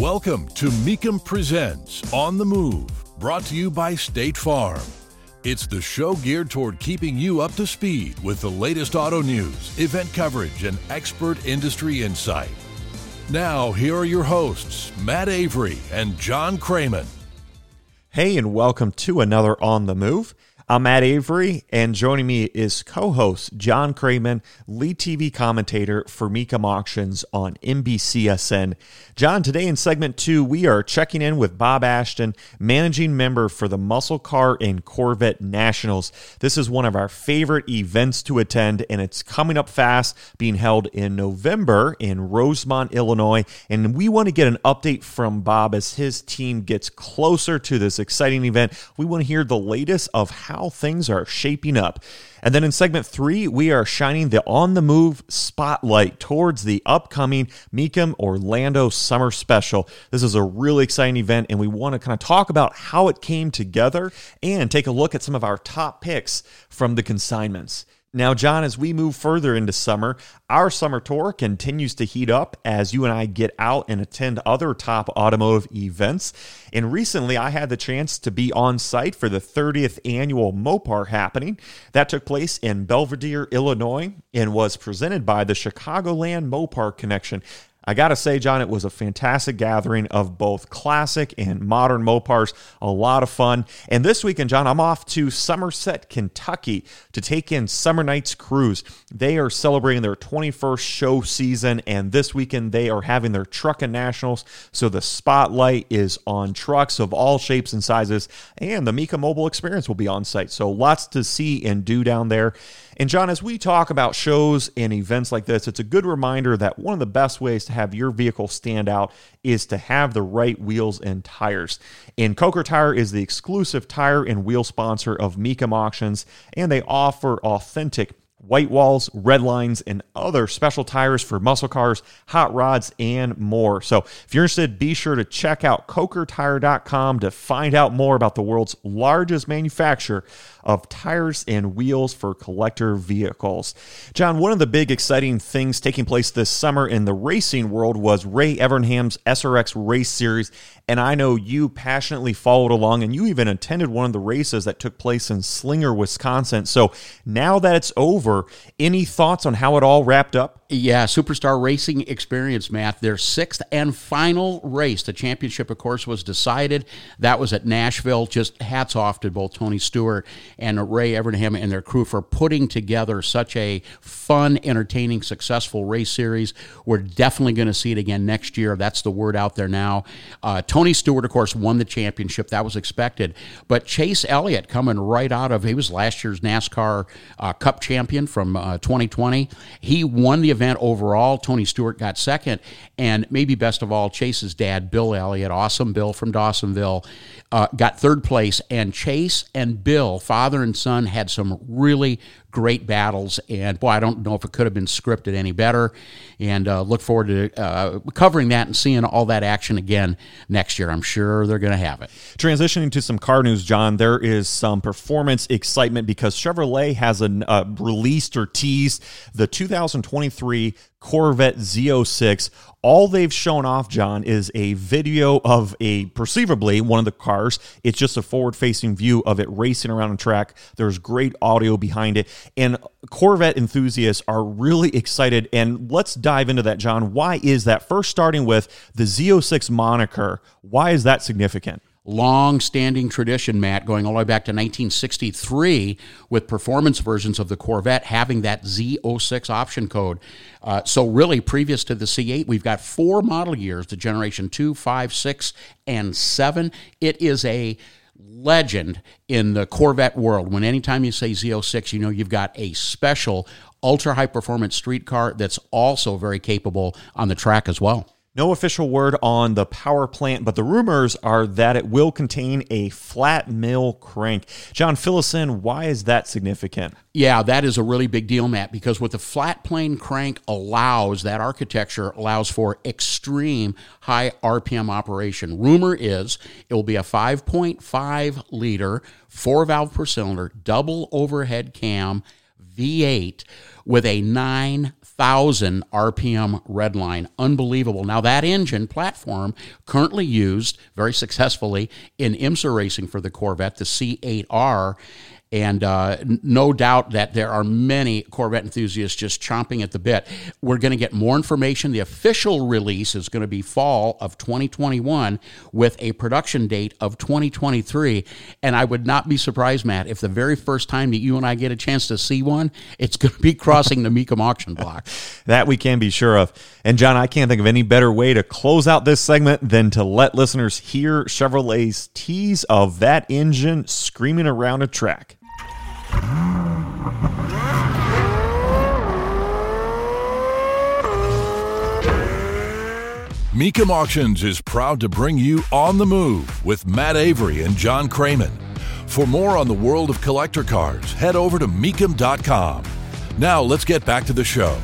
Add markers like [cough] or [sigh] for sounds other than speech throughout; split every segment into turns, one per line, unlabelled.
Welcome to Mecum Presents On the Move, brought to you by State Farm. It's the show geared toward keeping you up to speed with the latest auto news, event coverage, and expert industry insight. Now, here are your hosts, Matt Avery and John Kraman.
Hey, and welcome to another On the Move. I'm Matt Avery, and joining me is co host John Kraman, lead TV commentator for Mecum Auctions on NBCSN. John, today in segment two, we are checking in with Bob Ashton, managing member for the Muscle Car and Corvette Nationals. This is one of our favorite events to attend, and it's coming up fast, being held in November in Rosemont, Illinois. And we want to get an update from Bob as his team gets closer to this exciting event. We want to hear the latest of how how things are shaping up. And then in segment three, we are shining the on the move spotlight towards the upcoming Mecum Orlando Summer Special. This is a really exciting event, and we want to kind of talk about how it came together and take a look at some of our top picks from the consignments. Now, John, as we move further into summer, our summer tour continues to heat up as you and I get out and attend other top automotive events. And recently, I had the chance to be on site for the 30th annual Mopar happening. That took place in Belvidere, Illinois, and was presented by the Chicagoland Mopar Connection. I got to say, John, it was a fantastic gathering of both classic and modern Mopars. A lot of fun. And this weekend, John, I'm off to Somerset, Kentucky to take in Summer Nights Cruise. They are celebrating their 21st show season, and this weekend they are having their Truckin' Nationals. So the spotlight is on trucks of all shapes and sizes, and the Mecum Mobile Experience will be on site. So lots to see and do down there. And John, as we talk about shows and events like this, it's a good reminder that one of the best ways to have your vehicle stand out is to have the right wheels and tires. And Coker Tire is the exclusive tire and wheel sponsor of Mecum Auctions, and they offer authentic white walls, red lines, and other special tires for muscle cars, hot rods, and more. So if you're interested, be sure to check out cokertire.com to find out more about the world's largest manufacturer of tires and wheels for collector vehicles. John, one of the big exciting things taking place this summer in the racing world was Ray Evernham's SRX Race Series. And I know you passionately followed along and you even attended one of the races that took place in Slinger, Wisconsin. So now that it's over, any thoughts on how it all wrapped up?
Yeah, Superstar Racing Experience, Matt. Their sixth and final race. The championship, of course, was decided. That was at Nashville. Just hats off to both Tony Stewart and Ray Evernham and their crew for putting together such a fun, entertaining, successful race series. We're definitely going to see it again next year. That's the word out there now. Uh, Tony Stewart, of course, won the championship. That was expected. But Chase Elliott coming right out of, he was last year's NASCAR uh, Cup champion from uh, 2020. He won the event overall. Tony Stewart got second. And maybe best of all, Chase's dad, Bill Elliott, awesome Bill from Dawsonville, uh, got third place. And Chase and Bill, father and son, had some really great battles. And boy, I don't know if it could have been scripted any better. And uh, look forward to uh, covering that and seeing all that action again next year. I'm sure they're going to have it.
Transitioning to some car news, John, there is some performance excitement because Chevrolet has a, uh, released or teased the 2023 Corvette Z06. All they've shown off, John, is a video of a perceivably one of the cars. It's just a forward facing view of it racing around a track. There's great audio behind it. And Corvette enthusiasts are really excited. And let's dive into that, John. Why is that? First, starting with the Z06 moniker, why is that significant?
Long standing tradition, Matt, going all the way back to 1963 with performance versions of the Corvette having that Z06 option code. Uh, so, really, previous to the C8, we've got four model years the generation 2, 5, 6, and 7. It is a legend in the Corvette world. When anytime you say Z06, you know you've got a special ultra high performance street car that's also very capable on the track as well.
No official word on the power plant, but the rumors are that it will contain a flat plane crank. John, fill us in. Why is that significant?
Yeah, that is a really big deal, Matt, because what the flat plane crank allows, that architecture allows for extreme high RPM operation. Rumor is it will be a 5.5 liter, four valve per cylinder, double overhead cam V8 with a 9 thousand RPM redline. Unbelievable. Now that engine platform currently used very successfully in IMSA racing for the Corvette, the C8R and uh, no doubt that there are many Corvette enthusiasts just chomping at the bit. We're going to get more information. The official release is going to be fall of 2021 with a production date of 2023. And I would not be surprised, Matt, if the very first time that you and I get a chance to see one, it's going to be [laughs] crossing the Mecum auction block. [laughs]
that we can be sure of. And John, I can't think of any better way to close out this segment than to let listeners hear Chevrolet's tease of that engine screaming around a track.
Mecum Auctions is proud to bring you On the Move with Matt Avery and John Kraman. For more on the world of collector cars, head over to Mecum.com. Now let's get back to the show.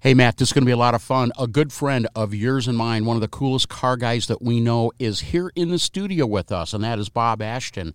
Hey, Matt, this is going to be a lot of fun. A good friend of yours and mine, one of the coolest car guys that we know, is here in the studio with us, and that is Bob Ashton.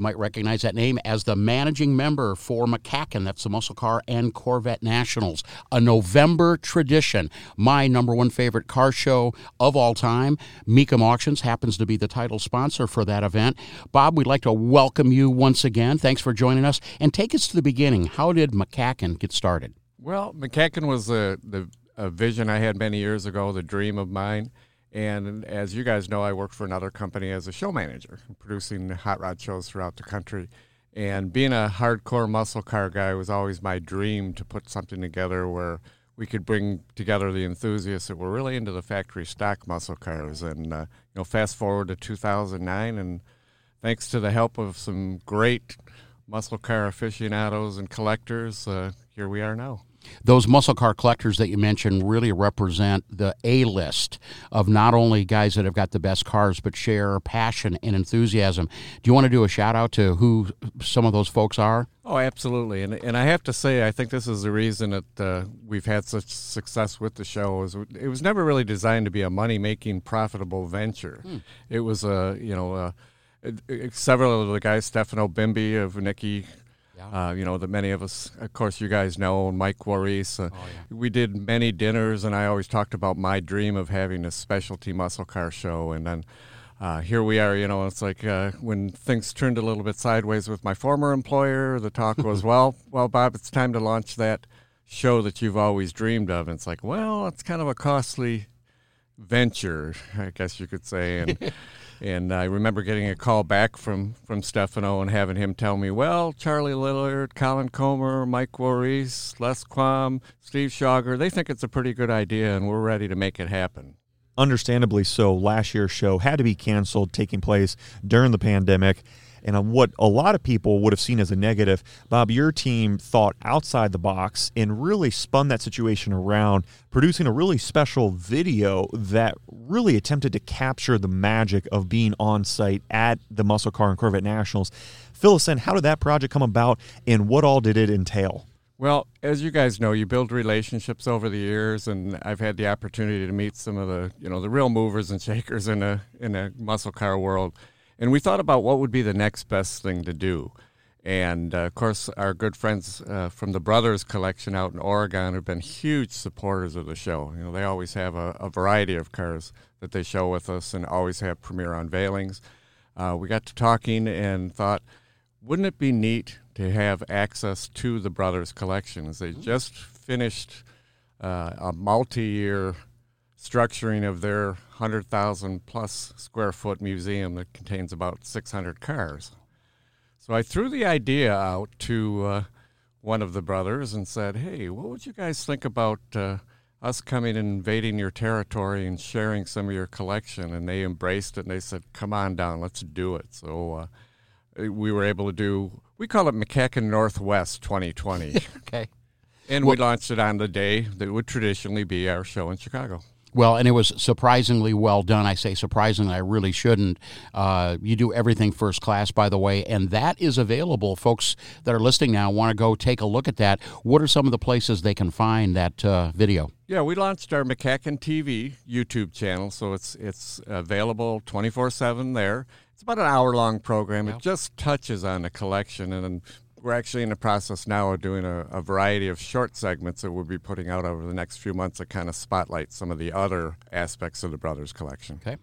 You might recognize that name as the managing member for MCACN. That's the Muscle Car and Corvette Nationals. A November tradition. My number one favorite car show of all time. Mecum Auctions happens to be the title sponsor for that event. Bob, we'd like to welcome you once again. Thanks for joining us. And take us to the beginning. How did MCACN get started?
Well, MCACN was a, the, a vision I had many years ago, the dream of mine. And as you guys know, I worked for another company as a show manager, producing hot rod shows throughout the country. And being a hardcore muscle car guy was always my dream to put something together where we could bring together the enthusiasts that were really into the factory stock muscle cars. And uh, you know, fast forward to 2009, and thanks to the help of some great muscle car aficionados and collectors, uh, here we are now
those muscle car collectors that you mentioned really represent the A list of not only guys that have got the best cars, but share passion and enthusiasm. Do you want to do a shout out to who some of those folks are?
Oh, absolutely. And, and I have to say, I think this is the reason that uh, we've had such success with the show. Is it was never really designed to be a money making, profitable venture. Hmm. It was a, you know, a, several of the guys, Stefano Bimbi of Nickey uh, you know, that many of us, of course, you guys know, Mike Guarise. Uh, oh, yeah. We did many dinners, and I always talked about my dream of having a specialty muscle car show. And then uh, here we are, you know, it's like uh, when things turned a little bit sideways with my former employer, the talk [laughs] was, well, well, Bob, it's time to launch that show that you've always dreamed of. And it's like, well, it's kind of a costly venture, I guess you could say. And [laughs] And I remember getting a call back from, from Stefano and having him tell me, well, Charlie Lillard, Colin Comer, Mike Guarise, Les Quam, Steve Schauger, they think it's a pretty good idea and we're ready to make it happen.
Understandably so, last year's show had to be canceled, taking place during the pandemic and what a lot of people would have seen as a negative. Bob, your team thought outside the box and really spun that situation around, producing a really special video that really attempted to capture the magic of being on site at the Muscle Car and Corvette Nationals. Fill us in, how did that project come about and what all did it entail?
Well, as you guys know, you build relationships over the years, and I've had the opportunity to meet some of the, you know, the real movers and shakers in a in a muscle car world. And we thought about what would be the next best thing to do. And uh, of course, our good friends uh, from the Brothers Collection out in Oregon have been huge supporters of the show. You know, they always have a, a variety of cars that they show with us, and always have premiere unveilings. Uh, we got to talking and thought, wouldn't it be neat to have access to the Brothers Collections? They just finished uh, a multi-year structuring of their 100,000 plus square foot museum that contains about 600 cars. So I threw the idea out to uh, one of the brothers and said, Hey, what would you guys think about uh, us coming and invading your territory and sharing some of your collection? And they embraced it and they said, Come on down, let's do it. So uh, we were able to do, we call it MCACN Northwest 2020. [laughs]
okay.
And well, we launched it on the day that would traditionally be our show in Chicago.
Well, and it was surprisingly well done. I say surprisingly, I really shouldn't. Uh, you do everything first class, by the way, and that is available. Folks that are listening now want to go take a look at that. What are some of the places they can find that uh, video?
Yeah, we launched our MCACN TV YouTube channel, so it's it's available twenty four seven there. It's about an hour long program. It just touches on the collection and we're actually in the process now of doing a, a, variety of short segments that we'll be putting out over the next few months that kind of spotlight some of the other aspects of the Brothers collection.
Okay.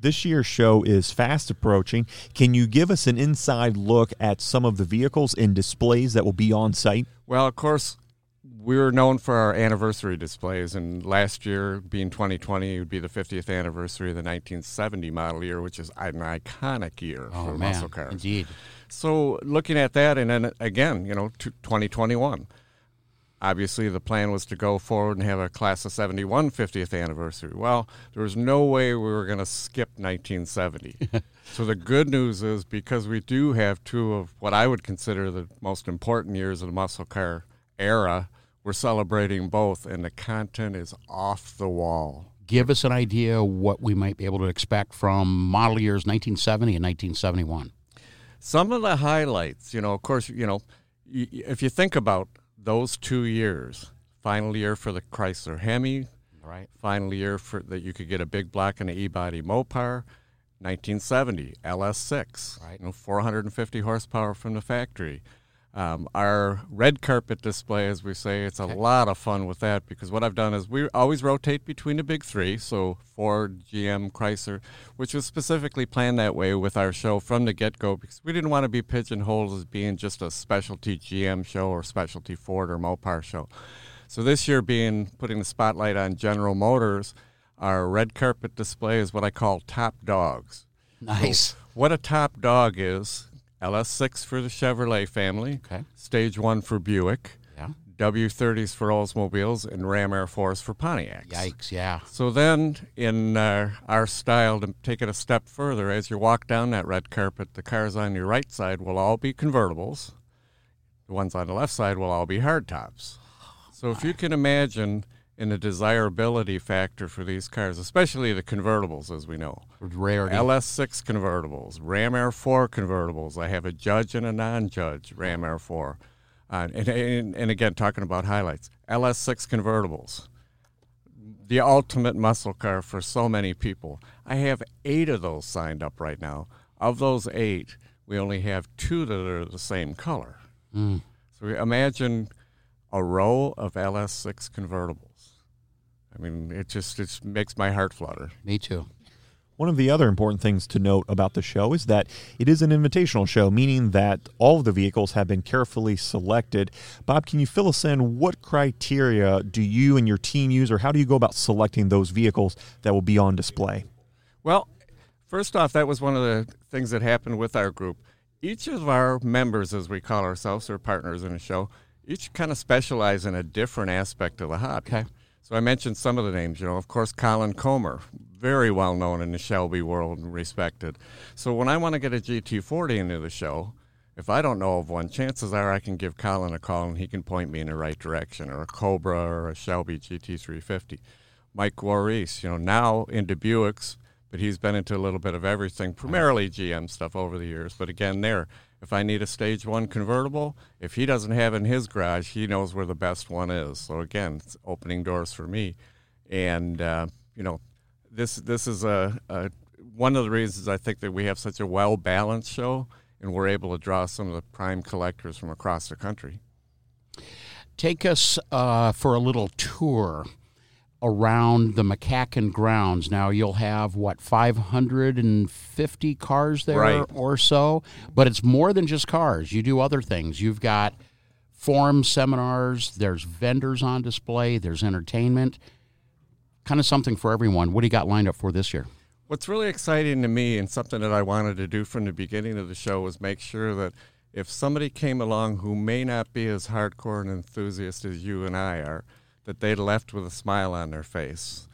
This year's show is fast approaching. Can you give us an inside look at some of the vehicles and displays that will be on site?
Well, of course, we're known for our anniversary displays, and last year, being 2020, it would be the 50th anniversary of the 1970 model year, which is an iconic year
oh,
for
man.
muscle cars.
Indeed.
So, looking at that, and then again, you know, 2021. Obviously, the plan was to go forward and have a class of 71 50th anniversary. Well, there was no way we were going to skip 1970. [laughs] so, the good news is because we do have two of what I would consider the most important years of the muscle car era, we're celebrating both, and the content is off the wall.
Give us an idea what we might be able to expect from model years 1970 and 1971.
Some of the highlights, you know, of course, you know, if you think about those two years, final year for the Chrysler Hemi,
right?
Final year for that you could get a big block and an e-body Mopar. 1970 LS6,
right?
You know, 450 horsepower from the factory. Um, our red carpet display, as we say, it's a okay. lot of fun with that because what I've done is we always rotate between the big three, so Ford, GM, Chrysler, which was specifically planned that way with our show from the get go because we didn't want to be pigeonholed as being just a specialty GM show or specialty Ford or Mopar show. So this year, being putting the spotlight on General Motors, our red carpet display is what I call top dogs.
Nice.
So what a top dog is LS6 for the Chevrolet family.
Okay.
Stage one for Buick.
Yeah.
W30s for Oldsmobiles and Ram Air 4 for Pontiacs.
Yikes! Yeah.
So then, in uh, our style, to take it a step further, as you walk down that red carpet, the cars on your right side will all be convertibles. The ones on the left side will all be hardtops. So if you can imagine in the desirability factor for these cars, especially the convertibles, as we know.
Rarity.
LS6 convertibles, Ram Air 4 convertibles. I have a judge and a non judge Ram Air 4. Uh, and, and, and again, talking about highlights LS6 convertibles, the ultimate muscle car for so many people. I have eight of those signed up right now. Of those eight, we only have two that are the same color.
Mm.
So imagine a row of LS6 convertibles. I mean, it just it makes my heart flutter.
Me too.
One of the other important things to note about the show is that it is an invitational show, meaning that all of the vehicles have been carefully selected. Bob, can you fill us in? What criteria do you and your team use, or how do you go about selecting those vehicles that will be on display?
Well, first off, that was one of the things that happened with our group. Each of our members, as we call ourselves, or partners in the show, each kind of specialize in a different aspect of the hobby.
Okay.
So I mentioned some of the names. You know, of course, Colin Comer, very well known in the Shelby world and respected. So when I want to get a GT40 into the show, if I don't know of one, chances are I can give Colin a call and he can point me in the right direction, or a Cobra or a Shelby GT350. Mike Guarise, you know, now into Buicks, but he's been into a little bit of everything, primarily GM stuff over the years. But again, there, if I need a stage one convertible, if he doesn't have in his garage, he knows where the best one is. So again, it's opening doors for me. And uh, you know, this this is a, a one of the reasons I think that we have such a well balanced show, and we're able to draw some of the prime collectors from across the country.
Take us uh, for a little tour around the MCACN grounds. Now you'll have what 550 cars there
right.
or so, but it's more than just cars. You do other things. You've got forum seminars, there's vendors on display, there's entertainment. Kind of something for everyone. What do you got lined up for this year?
What's really exciting to me and something that I wanted to do from the beginning of the show was make sure that if somebody came along who may not be as hardcore an enthusiast as you and I are, that they left with a smile on their face.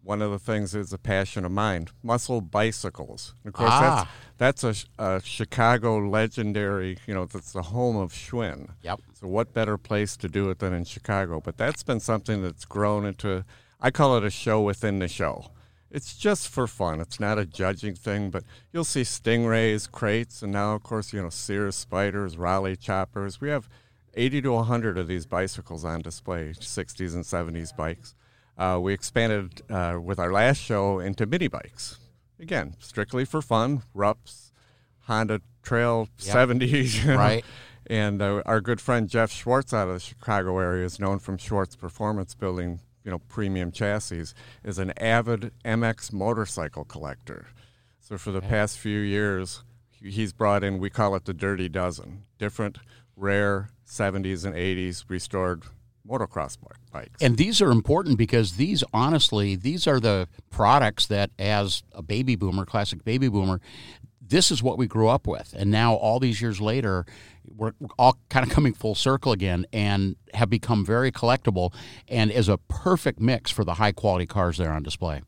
One of the things is a passion of mine muscle bicycles. Of course,
ah.
that's, that's a, a, Chicago legendary, you know, that's the home of Schwinn.
Yep.
So, what better place to do it than in Chicago? But that's been something that's grown into, I call it a show within the show. It's just for fun. It's not a judging thing, but you'll see stingrays, Krates, and now, of course, you know, Sears spiders, Raleigh choppers. We have 80 to 100 of these bicycles on display, 60s and 70s bikes. Uh, we expanded uh, with our last show into mini bikes. Again, strictly for fun, Rupps, Honda Trail
yep.
70s.
Right.
And uh, our good friend Jeff Schwartz out of the Chicago area is known from Schwartz Performance building, you know, premium chassis, is an avid MX motorcycle collector. So for the past few years, he's brought in, we call it the Dirty Dozen, different rare 70s and 80s restored motocross bikes.
And these are important because these, honestly, these are the products that, as a baby boomer, classic baby boomer, this is what we grew up with. And now, all these years later, we're all kind of [laughs] coming full circle again and have become very collectible and is a perfect mix for the high quality cars there on display.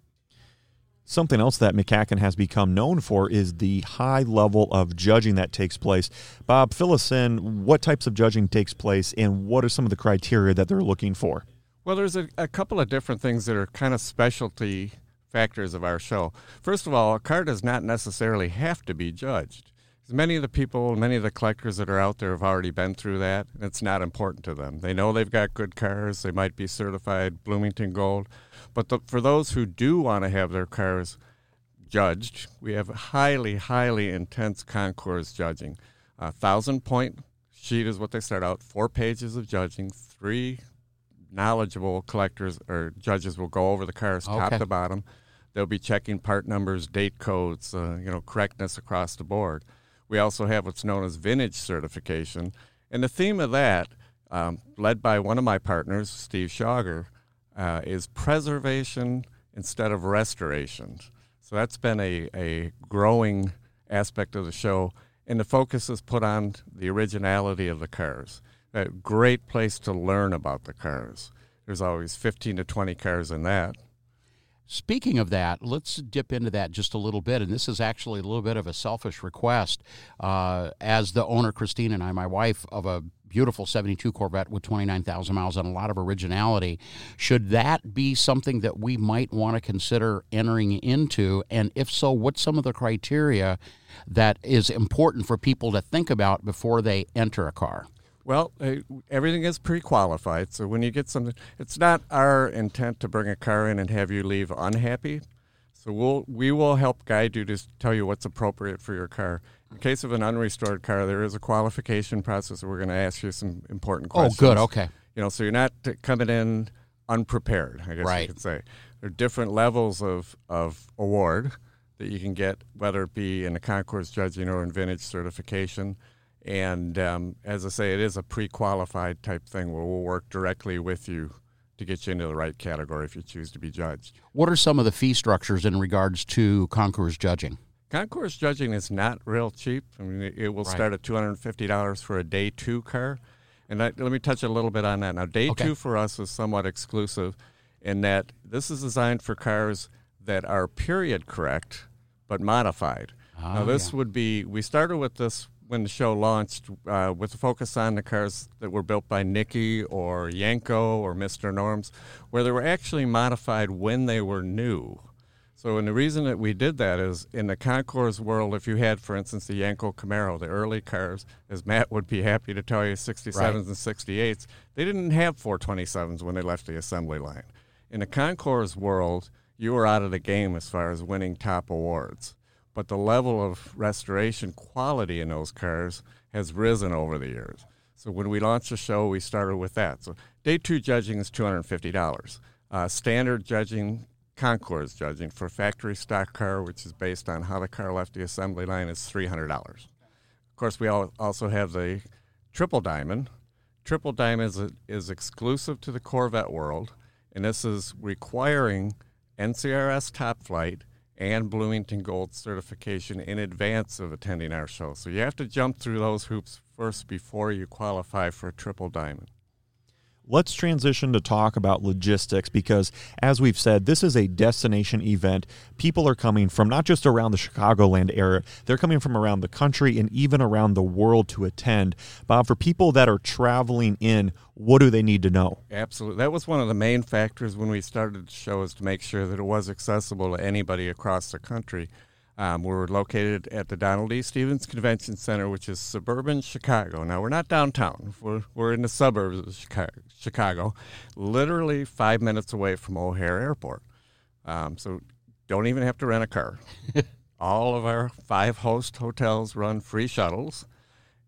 Something else that MCACN has become known for is the high level of judging that takes place. Bob, fill us in what types of judging takes place and what are some of the criteria that they're looking for?
Well, there's a, a couple of different things that are kind of specialty factors of our show. First of all, a car does not necessarily have to be judged. Many of the people, many of the collectors that are out there have already been through that, and it's not important to them. They know they've got good cars, they might be certified Bloomington Gold, but the, for those who do want to have their cars judged, we have highly, highly intense concours judging. A thousand point sheet is what they start out, four pages of judging, three knowledgeable collectors or judges will go over the cars okay. top to bottom. They'll be checking part numbers, date codes, uh, you know, correctness across the board. We also have what's known as vintage certification, and the theme of that, um, led by one of my partners, Steve Schauger, uh, is preservation instead of restoration. So that's been a, a growing aspect of the show, and the focus is put on the originality of the cars. A great place to learn about the cars. There's always 15 to 20 cars in that.
Speaking of that, let's dip into that just a little bit. And this is actually a little bit of a selfish request. Uh, as the owner, Christine, and I, my wife, of a beautiful 72 Corvette with 29,000 miles and a lot of originality, should that be something that we might want to consider entering into? And if so, what's some of the criteria that is important for people to think about before they enter a car?
Well, uh, everything is pre-qualified, so when you get something, it's not our intent to bring a car in and have you leave unhappy. So we'll we will help guide you to tell you what's appropriate for your car. In case of an unrestored car, there is a qualification process. We're going to ask you some important questions.
Oh, good. Okay.
You know, so you're not coming in unprepared. I guess right. you could say there are different levels of of award that you can get, whether it be in a concours judging or in vintage certification. And um, as I say, it is a pre-qualified type thing where we'll work directly with you to get you into the right category if you choose to be judged.
What are some of the fee structures in regards to concours judging?
Concours judging is not real cheap. I mean, it will right. start at two hundred and fifty dollars for a day two car, and I, let me touch a little bit on that. Now, day okay. two for us is somewhat exclusive, in that this is designed for cars that are period correct but modified. Oh, now, this yeah. would be we started with this when the show launched uh, with a focus on the cars that were built by Nickey or Yenko or Mr. Norms, where they were actually modified when they were new. So, and the reason that we did that is in the concours world, if you had, for instance, the Yenko Camaro, the early cars, as Matt would be happy to tell you, 67s right. and 68s, they didn't have 427s when they left the assembly line. In the concours world, you were out of the game as far as winning top awards but the level of restoration quality in those cars has risen over the years. So when we launched the show, we started with that. So day two judging is two hundred and fifty dollars. Uh, standard judging, concours judging for factory stock car, which is based on how the car left the assembly line, is three hundred dollars. Of course, we also have the triple diamond. Triple diamond is, is exclusive to the Corvette world, and this is requiring NCRS Top Flight and Bloomington Gold certification in advance of attending our show. So you have to jump through those hoops first before you qualify for a triple diamond.
Let's transition to talk about logistics because, as we've said, this is a destination event. People are coming from not just around the Chicagoland area, they're coming from around the country and even around the world to attend. Bob, for people that are traveling in, what do they need to know?
Absolutely. That was one of the main factors when we started the show is to make sure that it was accessible to anybody across the country. Um, we're located at the Donald E. Stephens Convention Center, which is suburban Chicago. Now, we're not downtown, we're, we're in the suburbs of Chicago, Chicago literally five minutes away from O'Hare Airport. Um, so, don't even have to rent a car. [laughs] All of our five host hotels run free shuttles.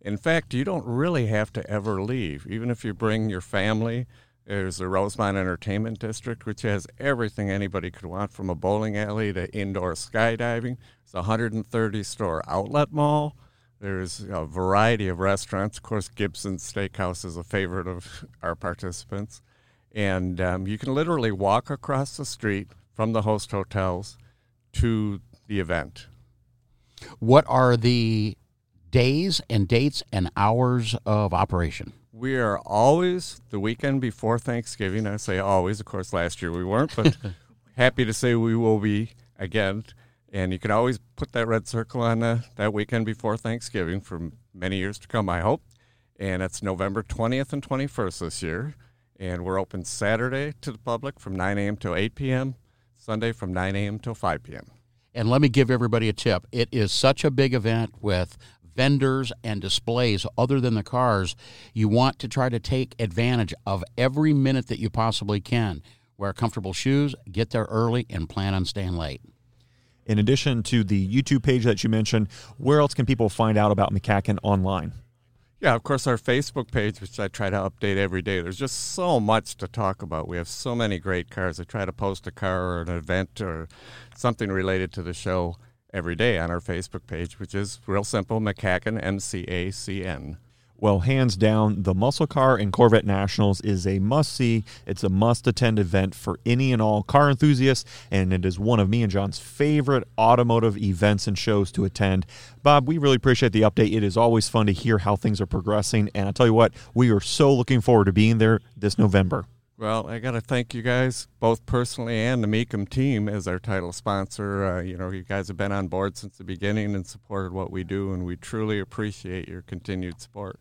In fact, you don't really have to ever leave. Even if you bring your family, there's the Rosemont Entertainment District, which has everything anybody could want from a bowling alley to indoor skydiving. It's a 130 store outlet mall. There's a variety of restaurants. Of course, Gibson's Steakhouse is a favorite of [laughs] our participants. And um, you can literally walk across the street from the host hotels to the event.
What are the days and dates and hours of operation?
We are always the weekend before Thanksgiving. I say always. Of course, last year we weren't, but [laughs] happy to say we will be again. And you can always put that red circle on uh, that weekend before Thanksgiving for many years to come, I hope. And it's November 20th and 21st this year. And we're open Saturday to the public from 9 a.m. to 8 p.m., Sunday from 9 a.m. till 5 p.m.
And let me give everybody a tip. It is such a big event with vendors and displays other than the cars. You want to try to take advantage of every minute that you possibly can. Wear comfortable shoes, get there early, and plan on staying late.
In addition to the YouTube page that you mentioned, where else can people find out about MCACN online?
Yeah, of course, our Facebook page, which I try to update every day. There's just so much to talk about. We have so many great cars. I try to post a car or an event or something related to the show every day on our Facebook page, which is real simple MCACN, M C A C N.
Well, hands down, the Muscle Car and Corvette Nationals is a must see. It's a must attend event for any and all car enthusiasts, and it is one of me and John's favorite automotive events and shows to attend. Bob, we really appreciate the update. It is always fun to hear how things are progressing, and I tell you what, we are so looking forward to being there this November.
Well, I got to thank you guys both personally and the Mecum team as our title sponsor. Uh, you know, you guys have been on board since the beginning and supported what we do, and we truly appreciate your continued support.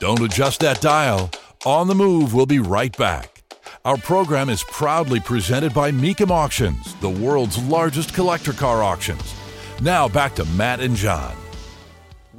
Don't adjust that dial. On the Move, we'll be right back. Our program is proudly presented by Mecum Auctions, the world's largest collector car auctions. Now back to Matt and John.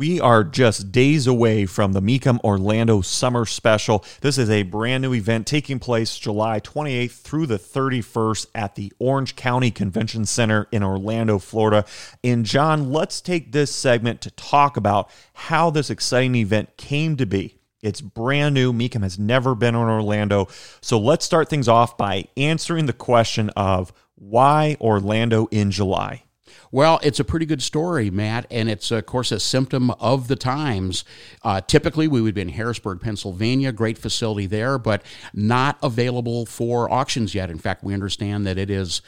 We are just days away from the Mecum Orlando Summer Special. This is a brand new event taking place July 28th through the 31st at the Orange County Convention Center in Orlando, Florida. And John, let's take this segment to talk about how this exciting event came to be. It's brand new. Mecum has never been in Orlando. So let's start things off by answering the question of why Orlando in July?
Well, it's a pretty good story, Matt, and it's, of course, a symptom of the times. Uh, typically, we would be in Harrisburg, Pennsylvania, great facility there, but not available for auctions yet. In fact, we understand that it is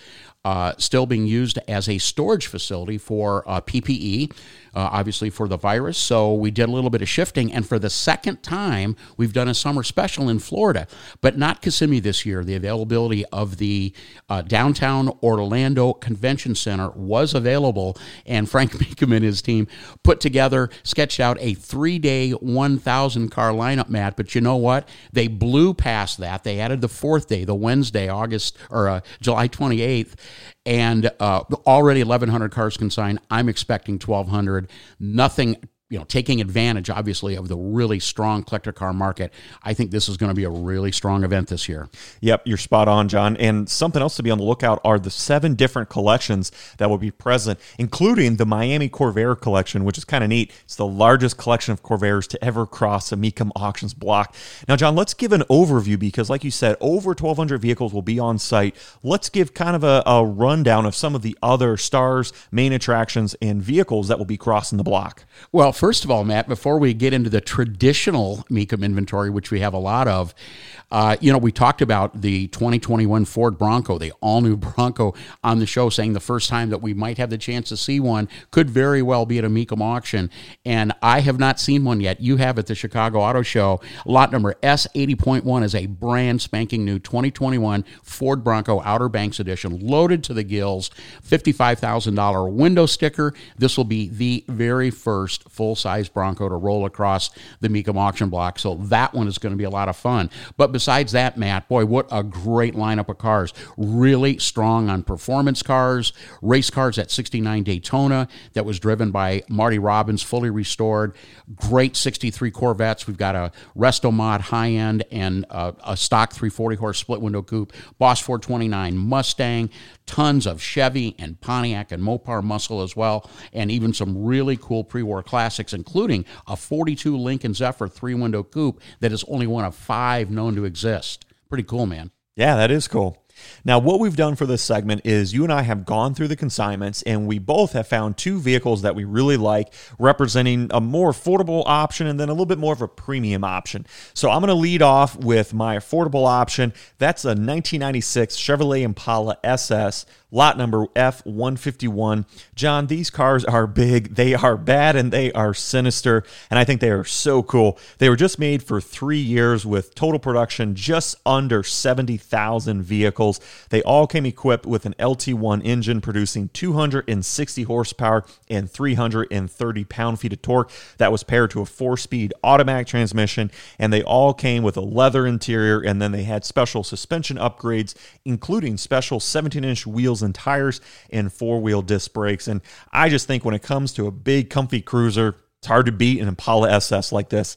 uh, still being used as a storage facility for uh, PPE, uh, obviously for the virus. So we did a little bit of shifting. And for the second time, we've done a summer special in Florida, but not Kissimmee this year. The availability of the uh, downtown Orlando Convention Center was available. And [laughs] Frank Mecum and his team put together, sketched out a three day, 1,000 car lineup, Matt. But you know what? They blew past that. They added the fourth day, the Wednesday, August or uh, July 28th and uh, already 1,100 cars consigned. I'm expecting 1,200. Nothing you know, taking advantage, obviously, of the really strong collector car market. I think this is going to be a really strong event this year.
Yep, you're spot on, John. And something else to be on the lookout are the seven different collections that will be present, including the Miami Corvair collection, which is kind of neat. It's the largest collection of Corvairs to ever cross a Mecum auctions block. Now, John, let's give an overview because, like you said, over 1,200 vehicles will be on site. Let's give kind of a, a rundown of some of the other stars, main attractions, and vehicles that will be crossing the block.
Well, first of all, Matt, before we get into the traditional Mecum inventory, which we have a lot of, uh, you know, we talked about the 2021 Ford Bronco, the all new [laughs] Bronco on the show, saying the first time that we might have the chance to see one could very well be at a Mecum auction. And I have not seen one yet. You have at the Chicago Auto Show. Lot number S80.1 is a brand spanking new 2021 Ford Bronco Outer Banks Edition, loaded to the gills, $55,000 window sticker. This will be the very first full size Bronco to roll across the Mecum auction block. So that one is going to be a lot of fun. But besides that, Matt, boy, what a great lineup of cars. Really strong on performance cars, race cars at 69 Daytona that was driven by Marty Robbins, fully restored. Great 63 Corvettes. We've got a Resto Mod high end and a, a stock 340 horse split window coupe, Boss 429 Mustang, tons of Chevy and Pontiac and Mopar muscle as well, and even some really cool pre war classics classics, including a 42 Lincoln Zephyr three window coupe that is only one of five known to exist. Pretty cool, man.
Yeah, that is cool. Now, what we've done for this segment is you and I have gone through the consignments and we both have found two vehicles that we really like, representing a more affordable option and then a little bit more of a premium option. So I'm going to lead off with my affordable option. That's a 1996 Chevrolet Impala SS lot number F151. John, these cars are big, they are bad, and they are sinister, and I think they are so cool. They were just made for three years with total production just under 70,000 vehicles. They all came equipped with an LT1 engine producing 260 horsepower and 330 pound feet of torque that was paired to a four speed automatic transmission, and they all came with a leather interior, and then they had special suspension upgrades, including special 17 inch wheels and tires and four wheel disc brakes. And I just think when it comes to a big, comfy cruiser, it's hard to beat an Impala SS like this.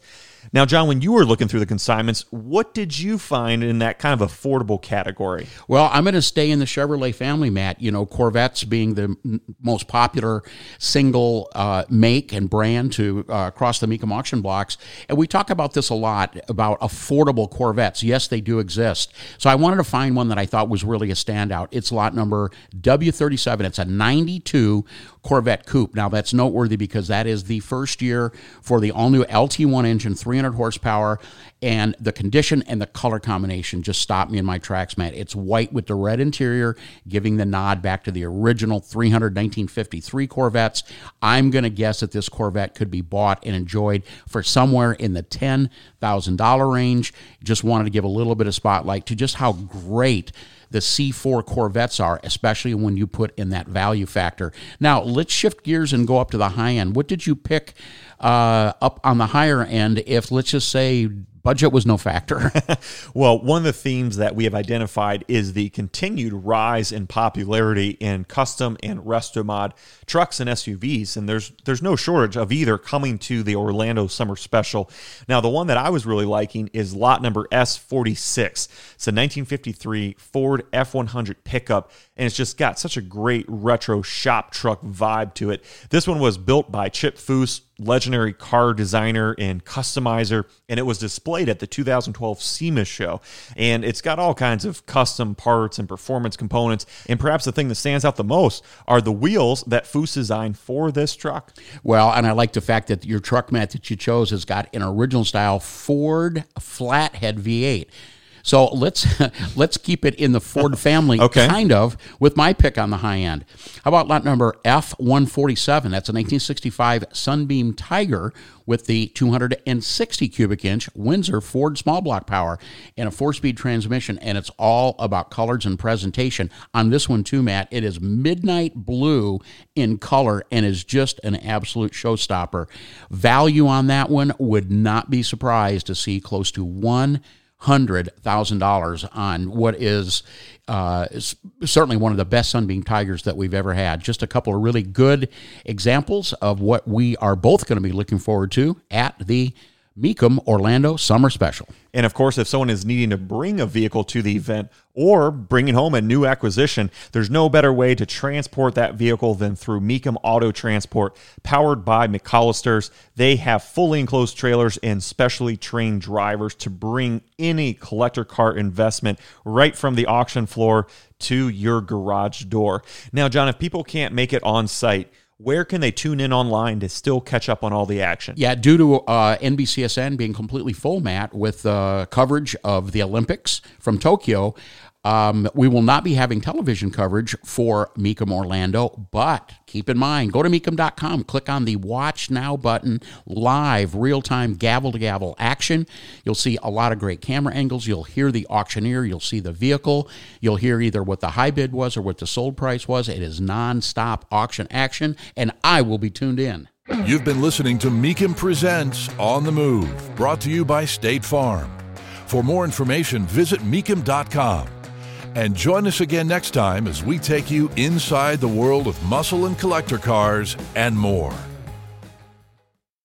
Now, John, when you were looking through the consignments, what did you find in that kind of affordable category?
Well, I'm going to stay in the Chevrolet family, Matt. You know, Corvettes being the m- most popular single uh, make and brand to uh, cross the Mecum auction blocks. And we talk about this a lot about affordable Corvettes. Yes, they do exist. So I wanted to find one that I thought was really a standout. It's lot number W37. It's a 92 Corvette Coupe. Now, that's noteworthy because that is the first year for the all new LT1 engine, 300 horsepower, and the condition and the color combination just stopped me in my tracks, man. It's white with the red interior, giving the nod back to the original 300 1953 Corvettes. I'm going to guess that this Corvette could be bought and enjoyed for somewhere in the $10,000 range. Just wanted to give a little bit of spotlight to just how great the C4 Corvettes are, especially when you put in that value factor. Now, let's shift gears and go up to the high end. What did you pick uh, up on the higher end if, let's just say, budget was no factor. [laughs] [laughs]
well, one of the themes that we have identified is the continued rise in popularity in custom and resto mod trucks and SUVs, and there's there's no shortage of either coming to the Orlando Summer Special. Now, the one that I was really liking is lot number S46. It's a 1953 Ford F100 pickup, and it's just got such a great retro shop truck vibe to it. This one was built by Chip Foose legendary car designer and customizer, and it was displayed at the 2012 SEMA show. And it's got all kinds of custom parts and performance components. And perhaps the thing that stands out the most are the wheels that Foose designed for this truck.
Well, and I like the fact that your truck Matt that you chose has got an original style Ford flathead V8. So let's [laughs] let's keep it in the Ford [laughs] family, okay. kind of, with my pick on the high end. How about lot number F147? That's a 1965 Sunbeam Tiger with the 260 cubic inch Windsor Ford small block power and a four speed transmission. And it's all about colors and presentation. On this one, too, Matt, it is midnight blue in color and is just an absolute showstopper. Value on that one would not be surprised to see close to one hundred thousand dollars on what is uh, certainly one of the best Sunbeam Tigers that we've ever had. Just a couple of really good examples of what we are both going to be looking forward to at the Mecum Orlando Summer Special.
And of course, if someone is needing to bring a vehicle to the event or bringing home a new acquisition, there's no better way to transport that vehicle than through Mecum Auto Transport, powered by McCollister's. They have fully enclosed trailers and specially trained drivers to bring any collector car investment right from the auction floor to your garage door. Now, John, if people can't make it on site, where can they tune in online to still catch up on all the action?
Yeah, due to uh, NBCSN being completely full, Matt, with uh, coverage of the Olympics from Tokyo, um, we will not be having television coverage for Mecum Orlando, but keep in mind, go to Mecum.com, click on the Watch Now button, live, real time, gavel to gavel action. You'll see a lot of great camera angles. You'll hear the auctioneer, you'll see the vehicle, you'll hear either what the high bid was or what the sold price was. It is non-stop auction action, and I will be tuned in.
You've been listening to Mecum Presents On the Move, brought to you by State Farm. For more information, visit Mecum.com. And join us again next time as we take you inside the world of muscle and collector cars and more.